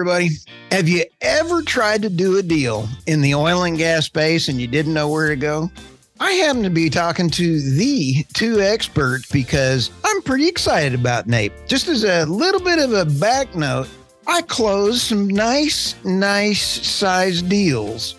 everybody. Have you ever tried to do a deal in the oil and gas space and you didn't know where to go? I happen to be talking to the two experts because I'm pretty excited about NAPE. Just as a little bit of a back note, I closed some nice, nice size deals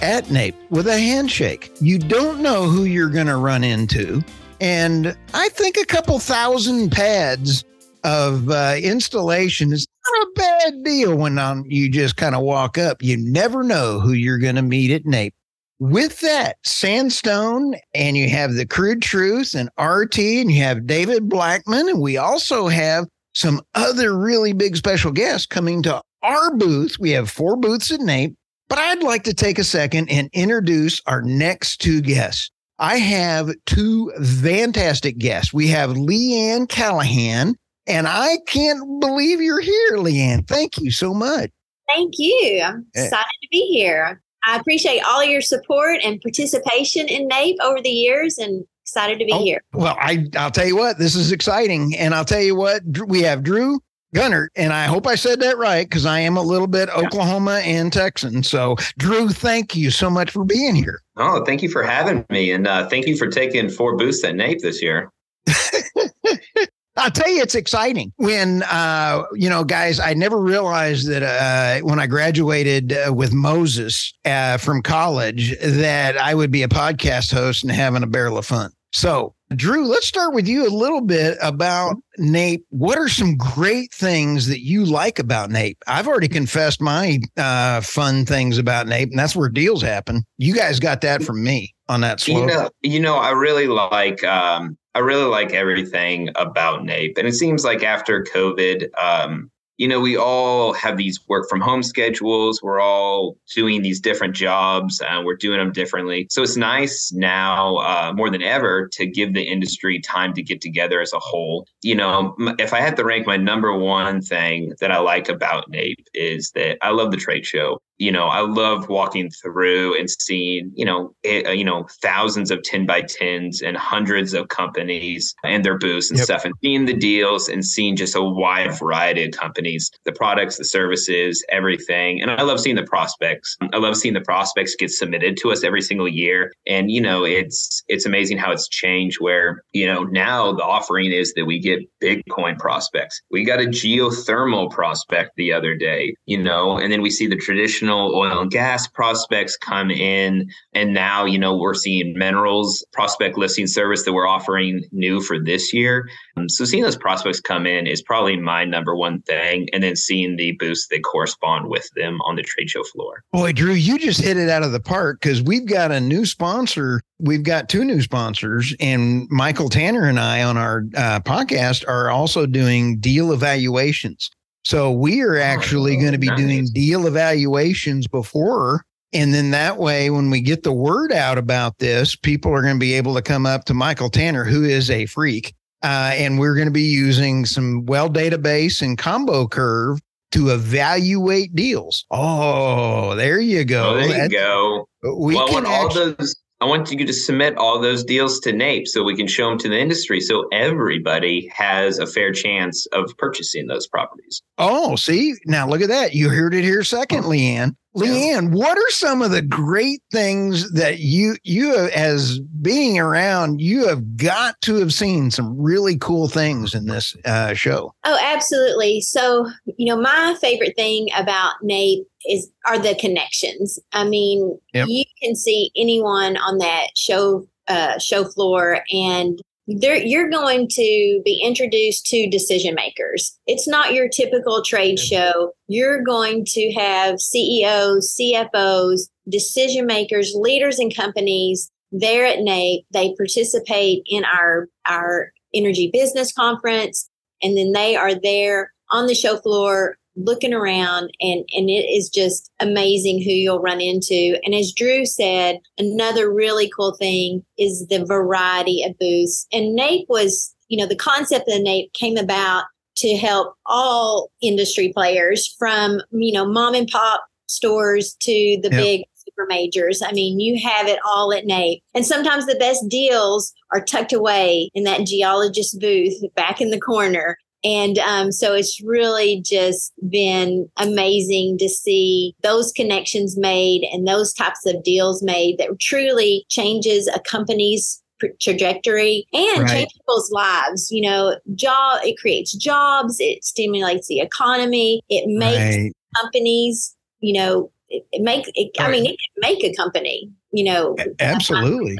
at NAPE with a handshake. You don't know who you're going to run into. And I think a couple thousand pads of uh, installation is not a bad deal when um, you just kind of walk up. You never know who you're going to meet at NAPE. With that, Sandstone, and you have the Crude Truth and RT, and you have David Blackman, and we also have some other really big special guests coming to our booth. We have four booths at NAPE, but I'd like to take a second and introduce our next two guests. I have two fantastic guests. We have Le'Ann Callihan, and I can't believe you're here, Le'Ann. Thank you so much. Thank you. I'm excited to be here. I appreciate all your support and participation in NAPE over the years and excited to be oh, here. Well, I, I'll tell you what, this is exciting. And I'll tell you what, we have Drew Gunner, and I hope I said that right because I am a little bit Oklahoma and Texan. So, Drew, thank you so much for being here. Oh, thank you for having me, and uh, thank you for taking four booths at NAPE this year. I'll tell you, it's exciting. When, uh, you know, guys, I never realized that uh, when I graduated uh, with Moses uh, from college that I would be a podcast host and having a barrel of fun. So, Drew, let's start with you a little bit about NAPE. What are some great things that you like about NAPE? I've already confessed my uh, fun things about NAPE, and that's where deals happen. You guys got that from me on that slope. You know, you know I really like um, I really like everything about NAPE. And it seems like after COVID, um, you know, we all have these work from home schedules. We're all doing these different jobs and we're doing them differently. So it's nice now uh, more than ever to give the industry time to get together as a whole. You know, if I had to rank my number one thing that I like about NAPE is that I love the trade show you know, I love walking through and seeing, you know, it, you know, thousands of 10 by 10s and hundreds of companies and their booths and yep. stuff and seeing the deals and seeing just a wide variety of companies, the products, the services, everything. And I love seeing the prospects. I love seeing the prospects get submitted to us every single year. And, you know, it's, it's amazing how it's changed where, you know, now the offering is that we get Bitcoin prospects. We got a geothermal prospect the other day, you know, and then we see the traditional traditional oil and gas prospects come in. And now, you know, we're seeing minerals prospect listing service that we're offering new for this year. Um, so seeing those prospects come in is probably my number one thing. And then seeing the boosts that correspond with them on the trade show floor. Boy, Drew, you just hit it out of the park because we've got a new sponsor. We've got two new sponsors, and Michael Tanner and I on our uh, podcast are also doing deal evaluations. So we are actually oh, going to be nice. doing deal evaluations before. And then that way, when we get the word out about this, people are going to be able to come up to Michael Tanner, who is a freak. Uh, and we're going to be using some WellDatabase and ComboCurve to evaluate deals. Oh, there you go. Oh, there you That's, go. We well, can actually, all those I want you to submit all those deals to NAPE so we can show them to the industry so everybody has a fair chance of purchasing those properties. Oh, see, now look at that. You heard it here second, Le'Ann. Le'Ann, what are some of the great things that you you as being around you have got to have seen some really cool things in this uh, show? Oh, absolutely. So you know, my favorite thing about NAPE is are the connections. I mean, yep. you can see anyone on that show uh, show floor and you're going to be introduced to decision makers. It's not your typical trade show. You're going to have CEOs, CFOs, decision makers, leaders in companies there at NAPE. They participate in our, our energy business conference, and then they are there on the show floor looking around and and it is just amazing who you'll run into and as drew said another really cool thing is the variety of booths and nape was you know the concept of nape came about to help all industry players from you know mom and pop stores to the yep. big super majors. I mean, you have it all at NAPE. And sometimes the best deals are tucked away in that geologist booth back in the corner And um, so it's really just been amazing to see those connections made and those types of deals made that truly changes a company's trajectory and right. change people's lives. You know, job it creates jobs, it stimulates the economy, it makes right. companies, you know, it, it makes it, right. I mean, it can make a company, you know. Absolutely.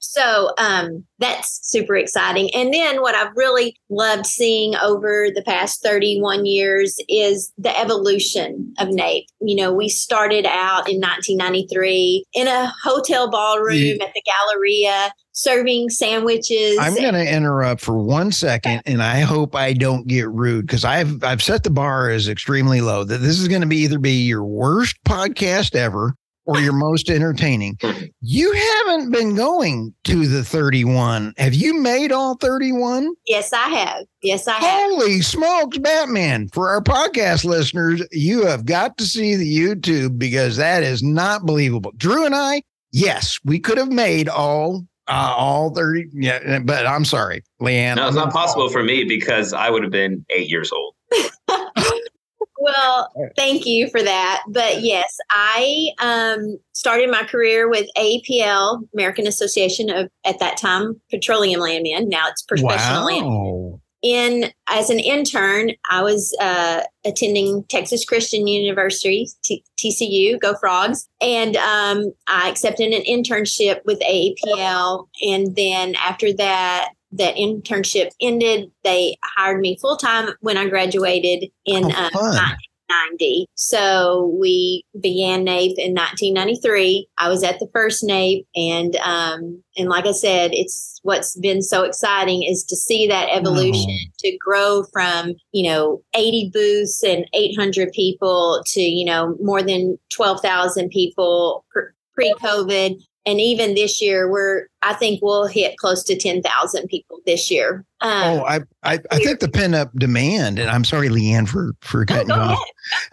So um, that's super exciting. And then what I've really loved seeing over the past 31 years is the evolution of NAPE. You know, we started out in 1993 in a hotel ballroom yeah. at the Galleria serving sandwiches. I'm going to interrupt for one second, and I hope I don't get rude because I've I've set the bar as extremely low. That this is going to be either be your worst podcast ever or your most entertaining. You haven't been going to the 31. Have you made all 31? Yes, I have. Yes, I have. Holy smokes, Batman. For our podcast listeners, you have got to see the YouTube because that is not believable. Drew and I, yes, we could have made all uh, all 30 yeah but i'm sorry Le'Ann no it's not possible for me because i would have been eight years old well, thank you for that. But yes, I um, started my career with AAPL, American Association of at that time Petroleum Landmen. Now it's Professional wow. Landmen. In as an intern, I was uh, attending Texas Christian University, T- TCU, Go Frogs, and um, I accepted an internship with AAPL. And then after that, that internship ended. They hired me full time when I graduated in oh, uh, 1990. So we began NAPE in 1993. I was at the first NAPE, and um, and like I said, it's what's been so exciting is to see that evolution oh. to grow from you know 80 booths and 800 people to you know more than 12,000 people pre-COVID and even this year we're i think we'll hit close to 10,000 people this year. Um, oh I, I i think the pin up demand and i'm sorry Le'Ann for for cutting you off.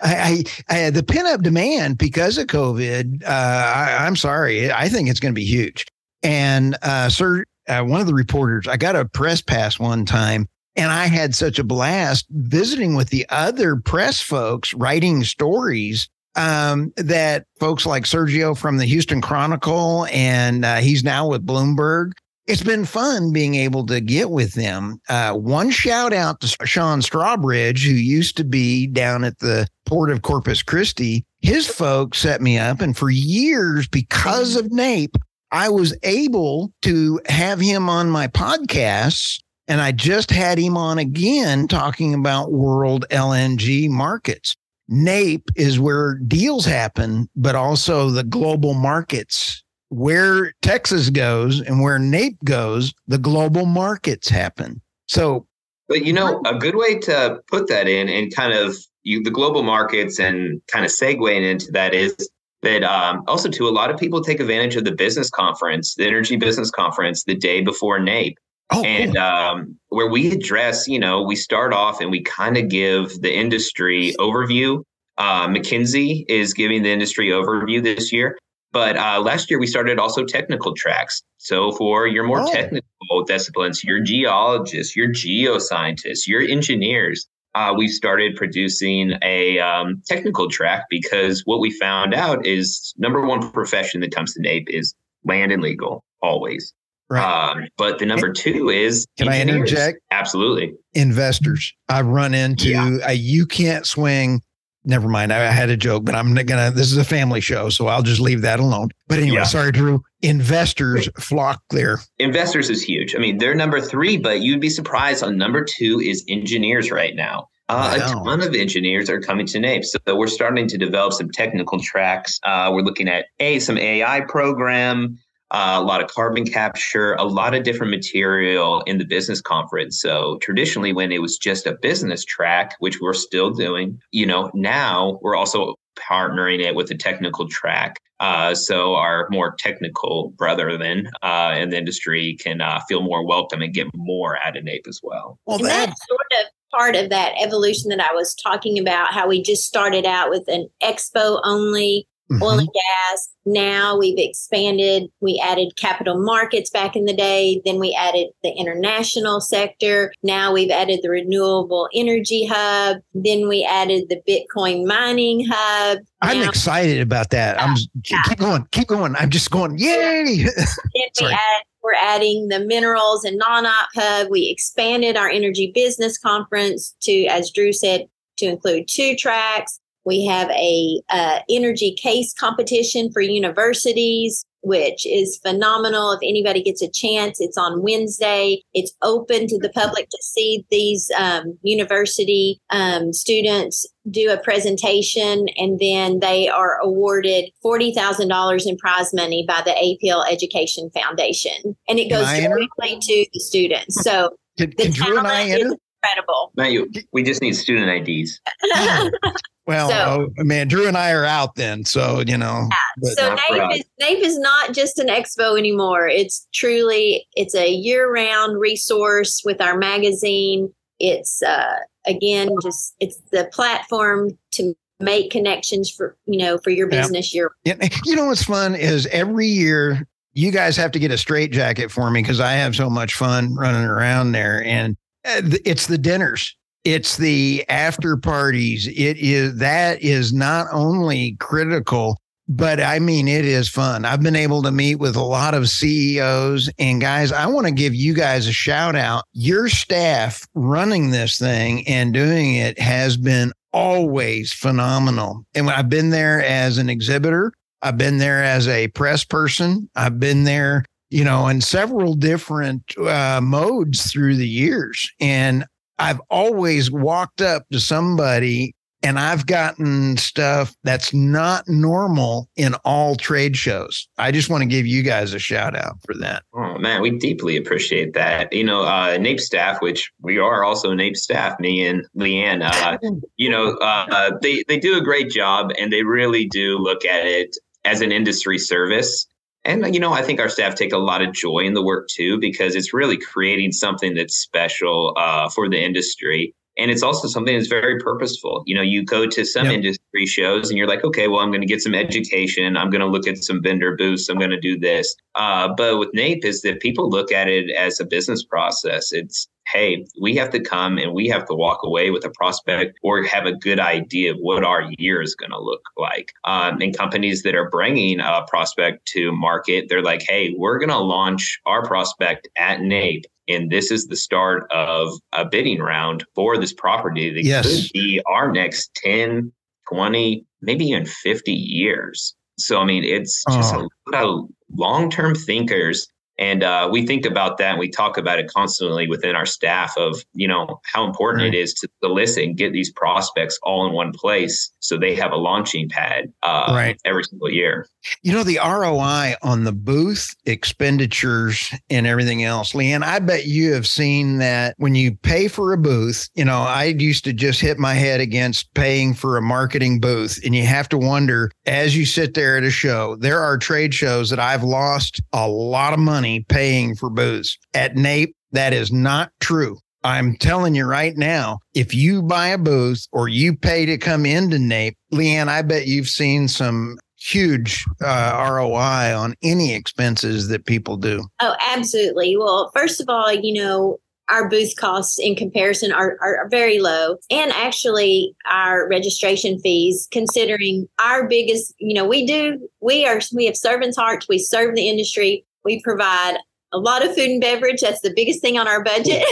I, I, I the pin up demand because of covid uh I, i'm sorry i think it's going to be huge. And uh sir uh, one of the reporters i got a press pass one time and I had such a blast visiting with the other press folks writing stories um, that folks like Sergio from the Houston Chronicle, and uh, he's now with Bloomberg. It's been fun being able to get with them. Uh, one shout out to Sean Strawbridge, who used to be down at the port of Corpus Christi. His folks set me up, and for years, because of NAPE, I was able to have him on my podcasts. And I just had him on again talking about world LNG markets. NAPE is where deals happen, but also the global markets. Where Texas goes and where NAPE goes, the global markets happen. So, but you know, a good way to put that in and kind of you, the global markets and kind of segueing into that is that um, also too a lot of people take advantage of the business conference, the energy business conference, the day before NAPE. Oh, and cool. um, where we address, you know, we start off and we kind of give the industry overview. Uh, McKinsey is giving the industry overview this year. But uh, last year we started also technical tracks. So for your more oh. technical disciplines, your geologists, your geoscientists, your engineers, uh, we started producing a um, technical track because what we found out is number one profession that comes to NAPE is land and legal always. Right. Um, but the number two is can engineers. I interject? Absolutely. Investors. I run into yeah. a you can't swing. Never mind. I had a joke, but I'm not gonna. This is a family show, so I'll just leave that alone. But anyway, yeah. sorry, Drew. Investors flock there. Investors is huge. I mean, they're number three, but you'd be surprised. On number two is engineers right now. Uh, a ton of engineers are coming to NAPE. So we're starting to develop some technical tracks. Uh, we're looking at a some AI program, uh, a lot of carbon capture, a lot of different material in the business conference. So traditionally, when it was just a business track, which we're still doing, you know, now we're also partnering it with a technical track. Uh, so our more technical brethren uh, in the industry can uh, feel more welcome and get more out of NAPE as well. Well, and that's sort of part of that evolution that I was talking about, how we just started out with an expo only mm-hmm. oil and gas. Now we've expanded. We added capital markets back in the day. Then we added the international sector. Now we've added the renewable energy hub. Then we added the Bitcoin mining hub. I'm now, excited about that. I'm yeah. keep going, keep going. I'm just going, yay! then we add we're adding the minerals and non-op hub. We expanded our energy business conference to, as Drew said, to include two tracks. We have a uh, energy case competition for universities, which is phenomenal. If anybody gets a chance, it's on Wednesday. It's open to the public to see these um, university um, students do a presentation, and then they are awarded forty thousand dollars in prize money by the AAPL Education Foundation, and it goes directly to the students. So can, can Drew and I enter? incredible. Not you. We just need student IDs. well, so, oh, man, Drew and I are out then, so you know. Yeah. So NAPE is, NAPE is not just an expo anymore. It's truly it's a year-round resource with our magazine. It's uh, again just it's the platform to make connections for you know for your business. Yeah. Your you know what's fun is every year you guys have to get a straight jacket for me because I have so much fun running around there and uh, it's the dinners it's the after parties. It is that is not only critical but i mean it is fun. I've been able to meet with a lot of ceos and guys i want to give you guys a shout out. Your staff running this thing and doing it has been always phenomenal. And i've been there as an exhibitor. I've been there as a press person. I've been there you know, in several different uh, modes through the years. And I've always walked up to somebody and I've gotten stuff that's not normal in all trade shows. I just want to give you guys a shout out for that. Oh man, we deeply appreciate that. You know, uh, NAPE staff, which we are also NAPE staff, me and Le'Ann. Uh, you know, uh, they they do a great job, and they really do look at it as an industry service. And, you know, I think our staff take a lot of joy in the work too, because it's really creating something that's special uh, for the industry. And it's also something that's very purposeful. You know, you go to some yep. industry shows and you're like, okay, well, I'm going to get some education. I'm going to look at some vendor booths. I'm going to do this. Uh, but with NAPE is that people look at it as a business process. It's hey, we have to come and we have to walk away with a prospect or have a good idea of what our year is going to look like. Um, and companies that are bringing a prospect to market, they're like, hey, we're going to launch our prospect at NAPE. And this is the start of a bidding round for this property that yes. could be our next 10, 20, maybe even 50 years. So, I mean, it's just oh. a lot of long term thinkers and uh, we think about that and we talk about it constantly within our staff of, you know, how important right. it is to solicit and get these prospects all in one place so they have a launching pad uh, right. every single year. You know, the ROI on the booth expenditures and everything else, Le'Ann, I bet you have seen that when you pay for a booth, you know, I used to just hit my head against paying for a marketing booth. And you have to wonder as you sit there at a show, there are trade shows that I've lost a lot of money paying for booths. At NAPE, that is not true. I'm telling you right now, if you buy a booth or you pay to come into NAPE, Le'Ann, I bet you've seen some huge uh, ROI on any expenses that people do. Oh, absolutely. Well, first of all, you know, our booth costs in comparison are, are very low. And actually, our registration fees, considering our biggest, you know, we do, we are, we have servants' hearts, we serve the industry, we provide a lot of food and beverage. That's the biggest thing on our budget,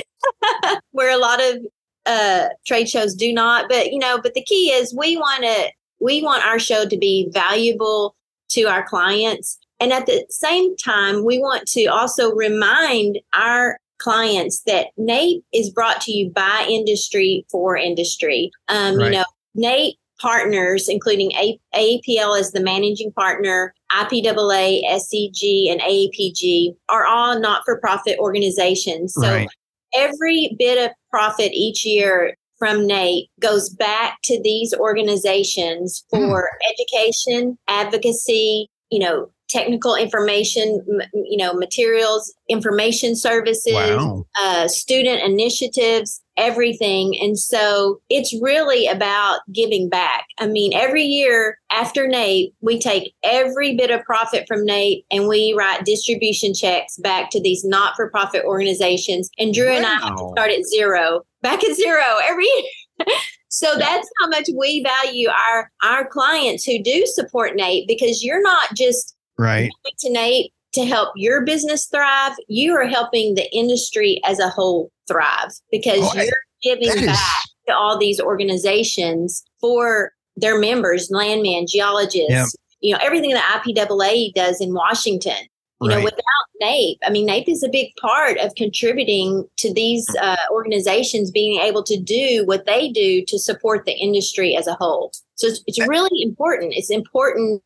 where a lot of uh, trade shows do not. But, you know, but the key is we want to, we want our show to be valuable to our clients. And at the same time, we want to also remind our clients that NAPE is brought to you by industry for industry. Um, right. You know, NAPE partners, including A- AAPL as the managing partner, IPAA, SEG, and AAPG, are all not for profit organizations. So right. every bit of profit each year from NAPE goes back to these organizations hmm. for mm. education, advocacy, you know, technical information, you know, materials, information services, wow. uh, student initiatives, everything. And so it's really about giving back. I mean, every year after NAPE, we take every bit of profit from NAPE and we write distribution checks back to these not for profit organizations. And Drew wow. and I start at zero, back at zero every year. So that's how much we value our our clients who do support NAPE because you're not just right to NAPE to help your business thrive. You are helping the industry as a whole thrive because oh, you're giving back is... to all these organizations for their members, landmen, geologists, yep. you know, everything that IPAA does in Washington. You right. know, without NAPE, I mean, NAPE is a big part of contributing to these mm. uh, organizations being able to do what they do to support the industry as a whole. So it's, it's really important. It's important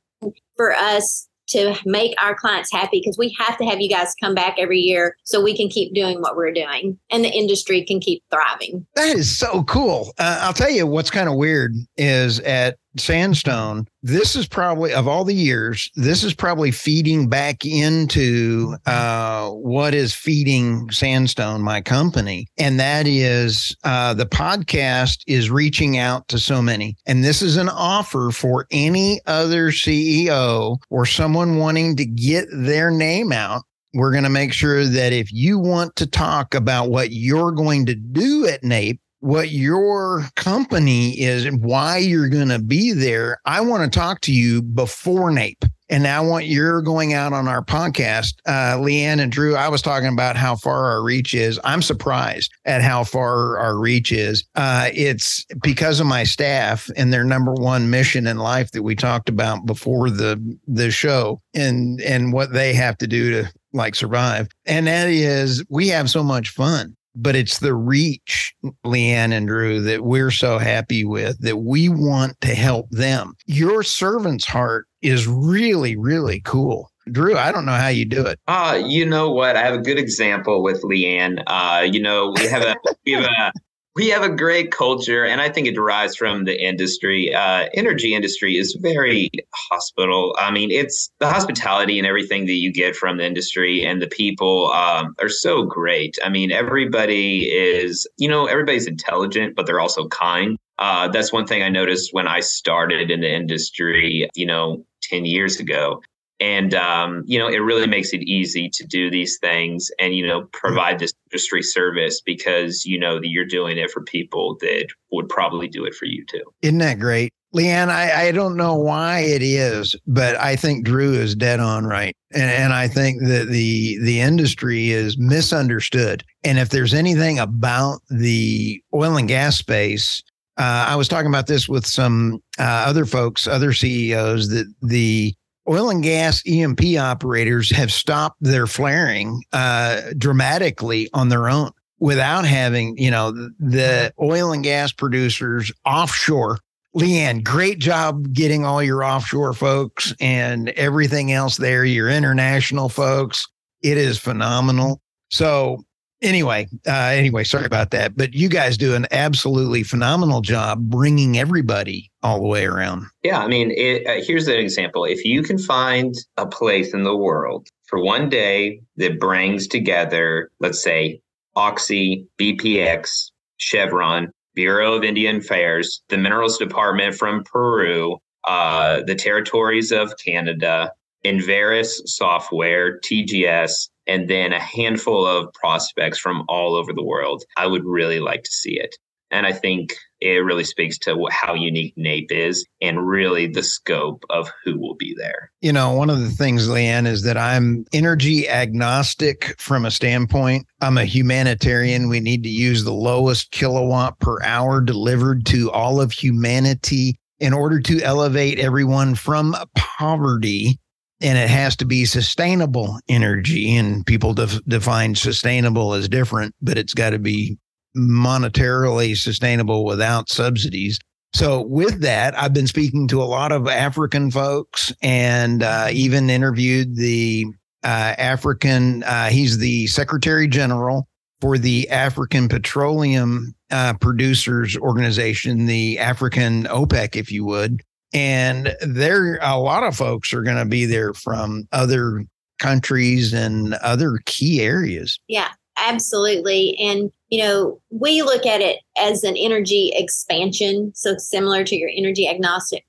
for us to make our clients happy because we have to have you guys come back every year so we can keep doing what we're doing and the industry can keep thriving. That is so cool. Uh, I'll tell you what's kind of weird is at Sandstone, this is probably of all the years, this is probably feeding back into uh, what is feeding Sandstone, my company, and that is uh, the podcast is reaching out to so many, and this is an offer for any other CEO or someone wanting to get their name out. We're going to make sure that if you want to talk about what you're going to do at NAPE, what your company is and why you're going to be there, I want to talk to you before NAPE. And I want you're going out on our podcast. Uh, Le'Ann and Drew, I was talking about how far our reach is. I'm surprised at how far our reach is. Uh, it's because of my staff and their number one mission in life that we talked about before the the show and and what they have to do to like survive. And that is we have so much fun but it's the reach, Le'Ann and Drew, that we're so happy with that we want to help them. Your servant's heart is really, really cool. Drew, I don't know how you do it. Uh, you know what? I have a good example with Le'Ann. Uh, you know, we have a we have a we have a great culture, and I think it derives from the industry. Uh, energy industry is very hospital. I mean, it's the hospitality and everything that you get from the industry, and the people um, are so great. I mean, everybody is, you know, everybody's intelligent, but they're also kind. Uh, that's one thing I noticed when I started in the industry, you know, 10 years ago and um, you know it really makes it easy to do these things and you know provide this industry service because you know that you're doing it for people that would probably do it for you too. Isn't that great? Le'Ann i, I don't know why it is but i think drew is dead on right. And, and i think that the the industry is misunderstood. And if there's anything about the oil and gas space uh, I was talking about this with some uh, other folks, other CEOs, that the oil and gas E&P operators have stopped their flaring uh, dramatically on their own without having, you know, the oil and gas producers offshore. Le'Ann, great job getting all your offshore folks and everything else there, your international folks. It is phenomenal. So anyway, uh, anyway, sorry about that. But you guys do an absolutely phenomenal job bringing everybody all the way around. Yeah, I mean, it, uh, here's an example. If you can find a place in the world for one day that brings together, let's say, Oxy, BPX, Chevron, Bureau of Indian Affairs, the Minerals Department from Peru, uh, the territories of Canada, Enverus Software, TGS, and then a handful of prospects from all over the world. I would really like to see it. And I think it really speaks to how unique NAPE is and really the scope of who will be there. You know, one of the things, Le'Ann, is that I'm energy agnostic from a standpoint. I'm a humanitarian. We need to use the lowest kilowatt per hour delivered to all of humanity in order to elevate everyone from poverty and it has to be sustainable energy and people def- define sustainable as different but it's got to be monetarily sustainable without subsidies. So with that i've been speaking to a lot of african folks and uh, even interviewed the uh, african uh, he's the secretary general for the african petroleum uh, producers organization the african opec if you would and there a lot of folks are going to be there from other countries and other key areas yeah absolutely and you know, we look at it as an energy expansion. So similar to your energy agnostic,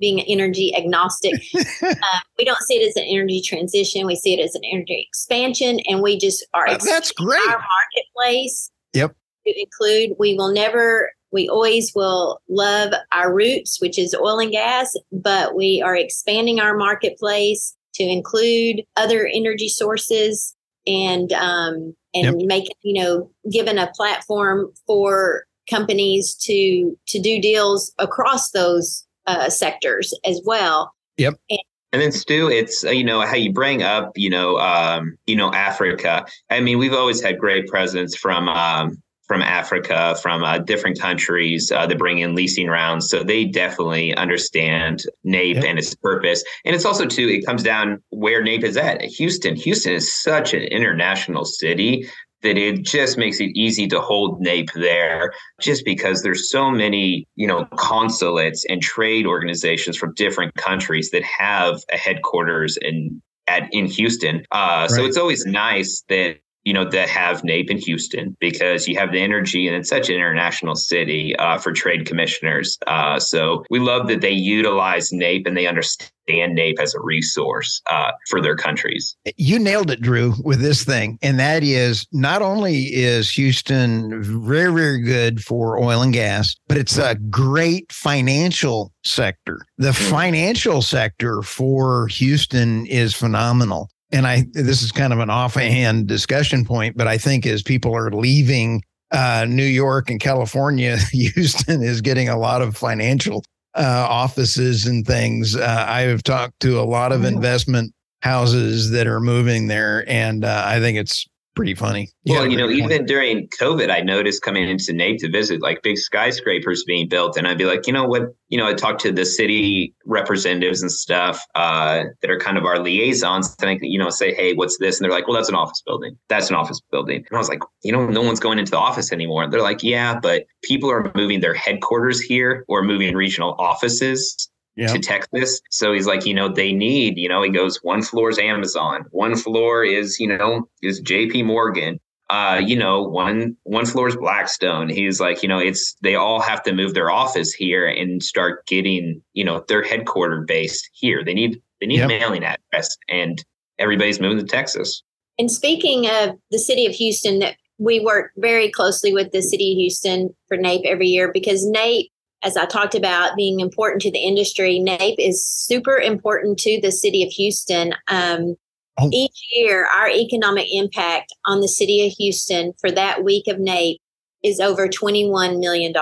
being energy agnostic. uh, we don't see it as an energy transition. We see it as an energy expansion. And we just are. That's great. Our marketplace. Yep. To include, we will never, we always will love our roots, which is oil and gas, but we are expanding our marketplace to include other energy sources and um, and yep. make you know given a platform for companies to to do deals across those uh, sectors as well. Yep. And, and then Stu, it's uh, you know how you bring up you know um, you know Africa. I mean, we've always had great presence from um, from Africa, from uh, different countries uh, that bring in leasing rounds. So they definitely understand NAPE yep. and its purpose. And it's also, too, it comes down where NAPE is at. Houston. Houston is such an international city that it just makes it easy to hold NAPE there just because there's so many, you know, consulates and trade organizations from different countries that have a headquarters in at in Houston. Uh, right. So it's always nice that you know, that have NAPE in Houston because you have the energy and it's such an international city uh, for trade commissioners. Uh, so we love that they utilize NAPE and they understand NAPE as a resource uh, for their countries. You nailed it, Drew, with this thing. And that is not only is Houston very, very good for oil and gas, but it's a great financial sector. The mm. financial sector for Houston is phenomenal and I this is kind of an offhand discussion point, but I think as people are leaving uh, New York and California, Houston is getting a lot of financial uh, offices and things. Uh, I have talked to a lot of investment houses that are moving there, and uh, I think it's pretty funny. You well, you know, point. even during COVID, I noticed coming into NAPE to visit like big skyscrapers being built. And I'd be like, you know what? You know, I talked to the city representatives and stuff uh, that are kind of our liaisons. And I, you know, say, hey, what's this? And they're like, well, that's an office building. That's an office building. And I was like, you know, no one's going into the office anymore. And they're like, yeah, but people are moving their headquarters here or moving regional offices yep. to Texas. So he's like, you know, they need, you know, he goes, one floor is Amazon, one floor is, you know, is JP Morgan. Uh, you know, one one floor is Blackstone. He's like, you know, it's they all have to move their office here and start getting, you know, their headquarter based here. They need they need yep. mailing address and everybody's moving to Texas. And speaking of the city of Houston, that we work very closely with the city of Houston for NAPE every year because NAPE as I talked about being important to the industry, NAPE is super important to the city of Houston. Um, oh. Each year, our economic impact on the city of Houston for that week of NAPE is over $21 million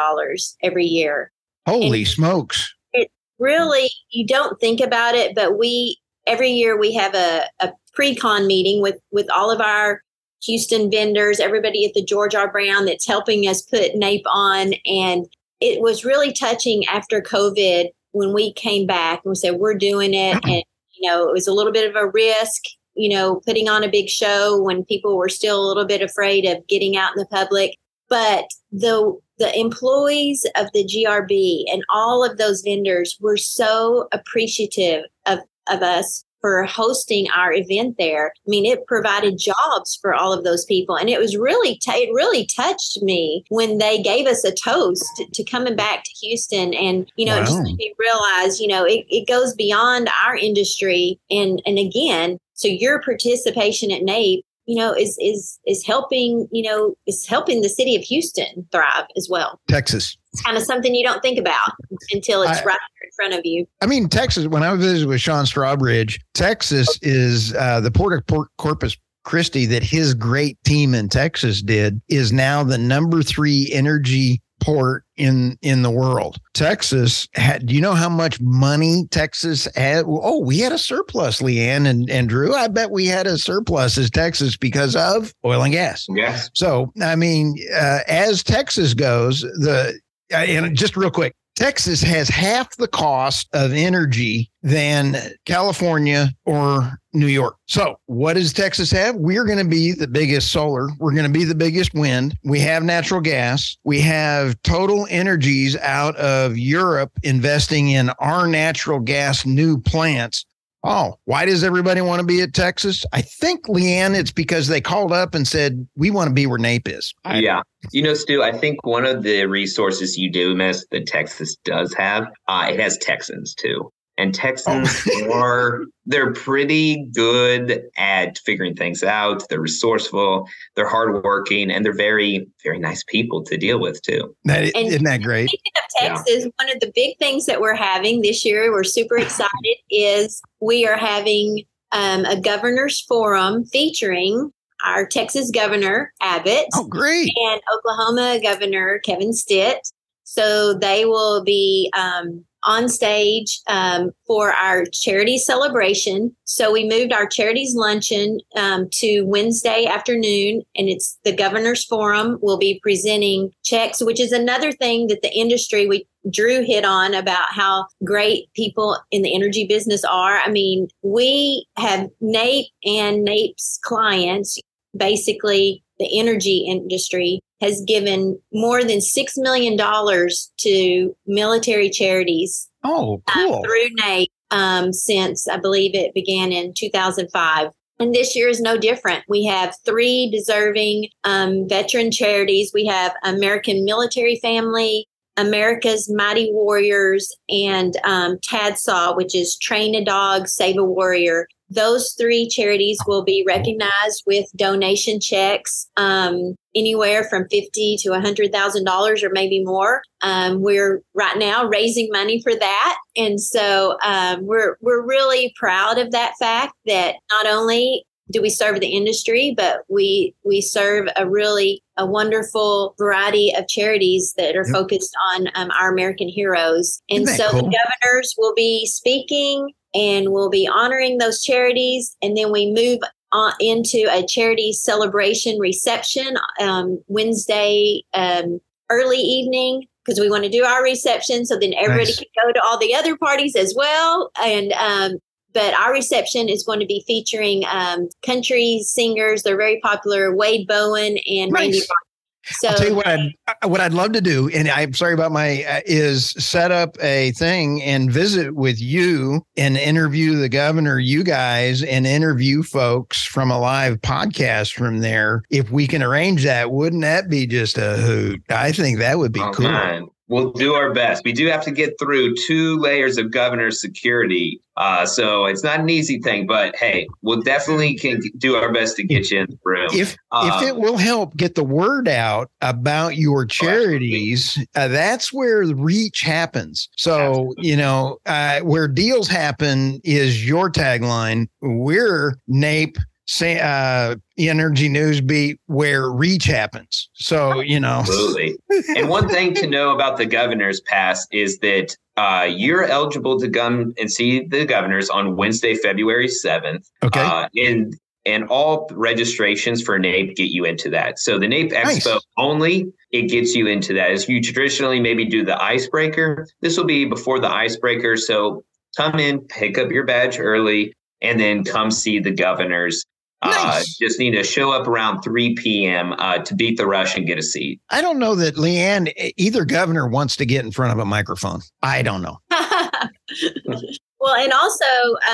every year. Holy and smokes. It really, you don't think about it, but we, every year we have a, a pre-con meeting with, with all of our Houston vendors, everybody at the George R. Brown that's helping us put NAPE on. And it was really touching after COVID when we came back and we said, we're doing it. Mm-hmm. And, you know, it was a little bit of a risk, you know, putting on a big show when people were still a little bit afraid of getting out in the public. But the the employees of the GRB and all of those vendors were so appreciative of, of us for hosting our event there. I mean, it provided jobs for all of those people, and it was really t- it really touched me when they gave us a toast to, to coming back to Houston, and you know, wow. it just made me realize, you know, it, it goes beyond our industry, and and again, so your participation at NAPE you know is is is helping you know is helping the city of houston thrive as well texas it's kind of something you don't think about until it's I, right in front of you i mean texas when i visited with sean strawbridge texas is uh, the port of port corpus christi that his great team in texas did is now the number three energy port in in the world. Texas had do you know how much money Texas had? Oh, we had a surplus, Le'Ann and, and Drew. I bet we had a surplus as Texas because of oil and gas. Yes. So I mean, uh, as Texas goes, the Uh, and just real quick, Texas has half the cost of energy than California or New York. So, what does Texas have? We're going to be the biggest solar. We're going to be the biggest wind. We have natural gas. We have TotalEnergies out of Europe investing in our natural gas new plants Oh, why does everybody want to be at Texas? I think, Le'Ann, it's because they called up and said, we want to be where NAPE is. I, yeah. You know, Stu, I think one of the resources you do miss that Texas does have, uh, it has Texans too. And Texans oh. are they're pretty good at figuring things out. They're resourceful, they're hardworking, and they're very, very nice people to deal with too. That, and isn't that great? Speaking of Texas, yeah. one of the big things that we're having this year, we're super excited, is we are having um, a governor's forum featuring our Texas governor Abbott. Oh, great! And Oklahoma Governor Kevin Stitt. So they will be um, on stage um, for our charity celebration. So we moved our charities luncheon um, to Wednesday afternoon, and it's the Governor's Forum. We'll be presenting checks, which is another thing that the industry we Drew hit on about how great people in the energy business are. I mean, we have NAPE and NAPE's clients basically the energy industry has given more than $6 million to military charities. Oh, uh, cool. through NAPE um, since I believe it began in 2005. And this year is no different. We have three deserving um, veteran charities. We have American Military Family, America's Mighty Warriors, and um, TADSAW, which is Train a Dog, Save a Warrior. Those three charities will be recognized with donation checks, um, anywhere from fifty to hundred thousand dollars, or maybe more. Um, we're right now raising money for that, and so um, we're we're really proud of that fact that not only do we serve the industry, but we we serve a really a wonderful variety of charities that are yep. focused on um, our American heroes. And so cool? the governors will be speaking and we'll be honoring those charities. And then we move on into a charity celebration reception um, Wednesday um, early evening because we want to do our reception so then everybody nice. can go to all the other parties as well. And um, but our reception is going to be featuring um, country singers. They're very popular, Wade Bowen and nice. Randy so I'll tell you what I'd what I'd love to do, and I'm sorry about my uh, is set up a thing and visit with you and interview the governor, you guys, and interview folks from a live podcast from there. If we can arrange that, wouldn't that be just a hoot? I think that would be oh, cool. Man. We'll do our best. We do have to get through two layers of governor security. Uh, so it's not an easy thing, but hey, we'll definitely can do our best to get you in the room. If um, if it will help get the word out about your charities, uh, that's where the reach happens. So you know uh, where deals happen is your tagline. We're NAPE uh, energy news beat where reach happens. So, you know. Absolutely. and one thing to know about the governor's pass is that uh, you're eligible to come and see the governors on Wednesday, February 7th. Okay. Uh, and and all registrations for NAPE get you into that. So the NAPE nice. Expo only, it gets you into that. As you traditionally maybe do the icebreaker, this will be before the icebreaker. So come in, pick up your badge early, and then come see the governors. Uh, nice. Uh, just need to show up around 3 p.m. Uh, to beat the rush and get a seat. I don't know that Le'Ann, either governor wants to get in front of a microphone. I don't know. well, and also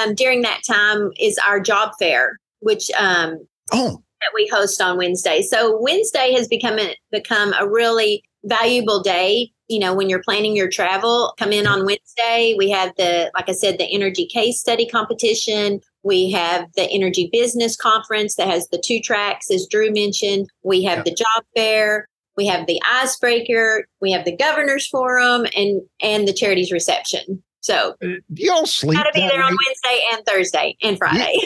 um, during that time is our job fair, which um, oh that we host on Wednesday. So Wednesday has become a, become a really valuable day you know, when you're planning your travel, come in on Wednesday. We have the, like I said, the energy case study competition. We have the energy business conference that has the two tracks, as Drew mentioned. We have the job fair. We have the icebreaker. We have the governor's forum and and the charities reception. So uh, you all sleep. Got to be there week? on Wednesday and Thursday and Friday.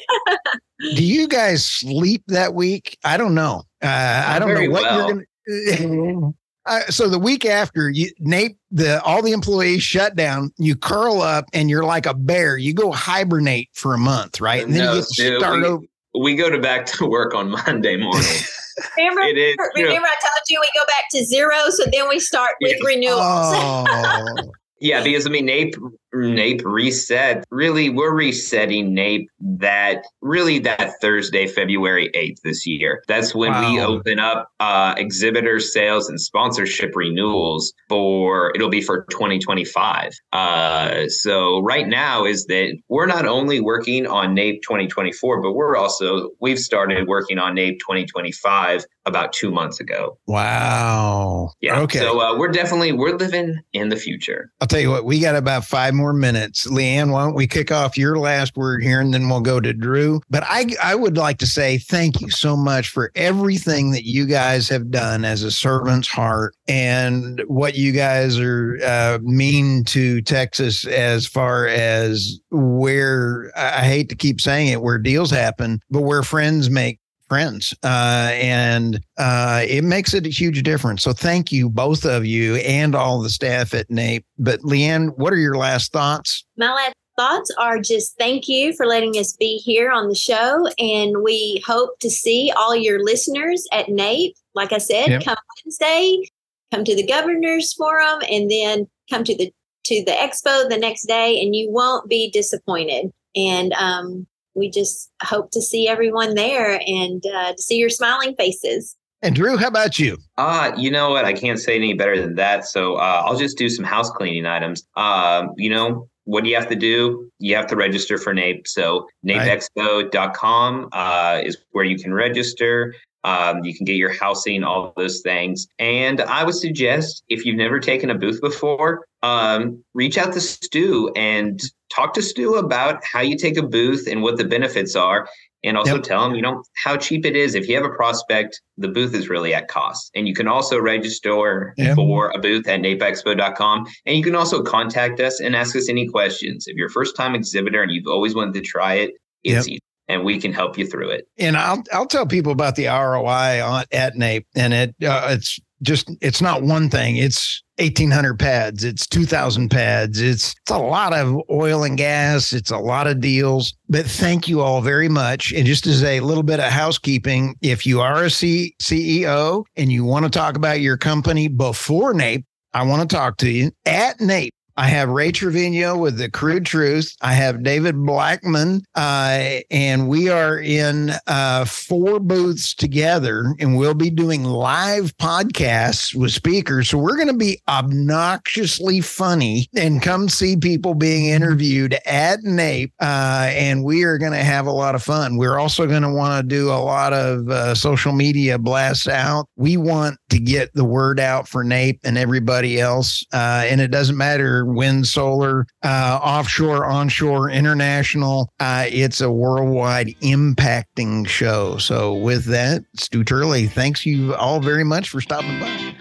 do you guys sleep that week? I don't know. Uh, I don't know what well. you're going. Uh, so the week after you NAPE the all the employees shut down, you curl up and you're like a bear. You go hibernate for a month, right? And then no, you get to dude, start we, over. We go to back to work on Monday morning. remember, is, remember know, I told you we go back to zero, so then we start with renewals. Oh. yeah, because I mean, NAPE NAPE reset, really, we're resetting NAPE that really that Thursday, February 8th this year. That's when wow. we open up uh, exhibitor sales and sponsorship renewals for it'll be for 2025. Uh, so right now is that we're not only working on NAPE 2024, but we're also we've started working on NAPE 2025 about two months ago. Wow. Yeah. Okay. So uh, we're definitely we're living in the future. I'll tell you what. We got about five more minutes. Le'Ann, why don't we kick off your last word here, and then we'll go to Drew. But I I would like to say thank you so much for everything that you guys have done as a servant's heart and what you guys are uh, mean to Texas as far as where I hate to keep saying it, where deals happen, but where friends make friends. Uh, and uh, it makes it a huge difference. So thank you, both of you, and all the staff at NAPE. But Le'Ann, what are your last thoughts? My last thoughts are just thank you for letting us be here on the show. And we hope to see all your listeners at NAPE. Like I said, yep. come Wednesday, come to the governor's forum, and then come to the to the expo the next day, and you won't be disappointed. And um, we just hope to see everyone there and uh, to see your smiling faces. And Drew, how about you? Uh, you know what? I can't say any better than that. So uh, I'll just do some house cleaning items. Uh, you know, what do you have to do? You have to register for NAPE. So napeexpo.com uh, is where you can register. Um, you can get your housing, all those things. And I would suggest if you've never taken a booth before, um, reach out to Stu and talk to Stu about how you take a booth and what the benefits are. And also yep. tell him, you know, how cheap it is. If you have a prospect, the booth is really at cost. And you can also register yep. for a booth at napeexpo.com. And you can also contact us and ask us any questions. If you're a first time exhibitor and you've always wanted to try it, it's yep. And we can help you through it. And I'll I'll tell people about the ROI on, at NAPE, and it uh, it's just it's not one thing. It's 1800 pads. It's 2000 pads. It's it's a lot of oil and gas. It's a lot of deals. But thank you all very much. And just as a little bit of housekeeping, if you are a C- CEO and you want to talk about your company before NAPE, I want to talk to you at NAPE. I have Ray Trevino with the Crude Truth. I have David Blackman, uh, and we are in uh, four booths together, and we'll be doing live podcasts with speakers. So we're going to be obnoxiously funny and come see people being interviewed at NAPE, uh, and we are going to have a lot of fun. We're also going to want to do a lot of uh, social media blasts out. We want to get the word out for NAPE and everybody else, uh, and it doesn't matter wind, solar, uh, offshore, onshore, international. Uh, it's a worldwide impacting show. So, with that, Stu Turley, thanks you all very much for stopping by.